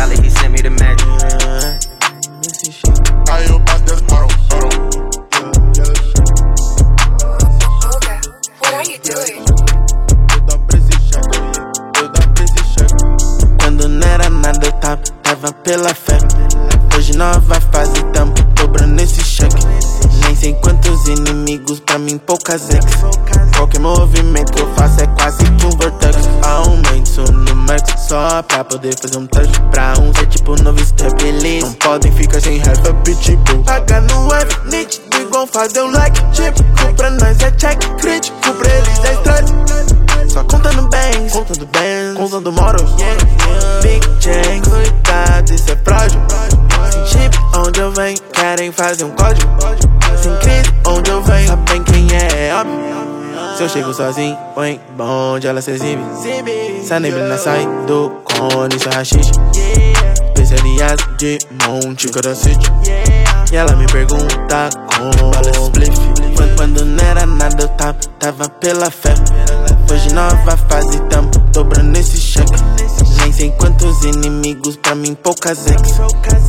He sent me the magic. Aí eu bato as mãos, What are you doing? Eu dou pra esse cheque, eu dou pra esse cheque. Quando não era nada, eu tava, tava pela fé. Hoje nova fase, tamo dobrando esse cheque. Nem sei quantos inimigos, pra mim poucas ex. Qualquer movimento que eu faço é quase que pra poder fazer um touch. Pra um ser tipo novo step. Não podem ficar sem half a pitbull. Paga no F, nítido igual fazer um like. Tipo, pra nós é check crítico, pra eles é strike. Só contando bens, contando bens, contando moros. Big chain, cuidado, isso é frágil. Sem chip, onde eu venho, querem fazer um código. Sem crise, onde eu venho, sabem quem é, é óbvio. Se eu chego sozinho, põe bonde, ela se exibe. Essa neblina sai do cone, isso é rachixe. Especialidade de monte, sítio. E ela me pergunta como ela spliff. Quando, quando não era nada, eu tava, tava pela fé. Hoje nova fase, tamo dobrando esse cheque. Nem sei quantos inimigos, pra mim poucas ex.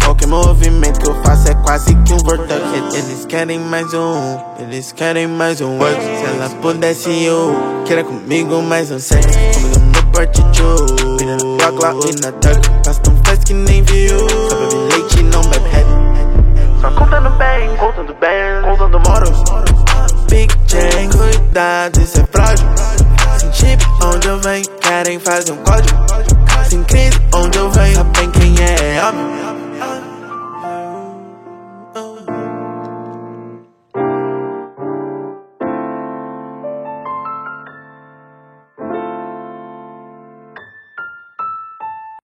Qualquer movimento que eu faço é quase que um vortex. Eles querem mais um, eles querem mais um work. Se ela pudesse, eu queria comigo mais um sexo. Comigo no porte Joe. Pina no bloco lá e na. Faz tão faz que nem viu. Só bebe leite, não bebe head. Só contando bem, contando bem, contando moros. Big chain, cuidado, isso é frágil. Sem chip, onde eu venho, querem fazer um código. Sem crise,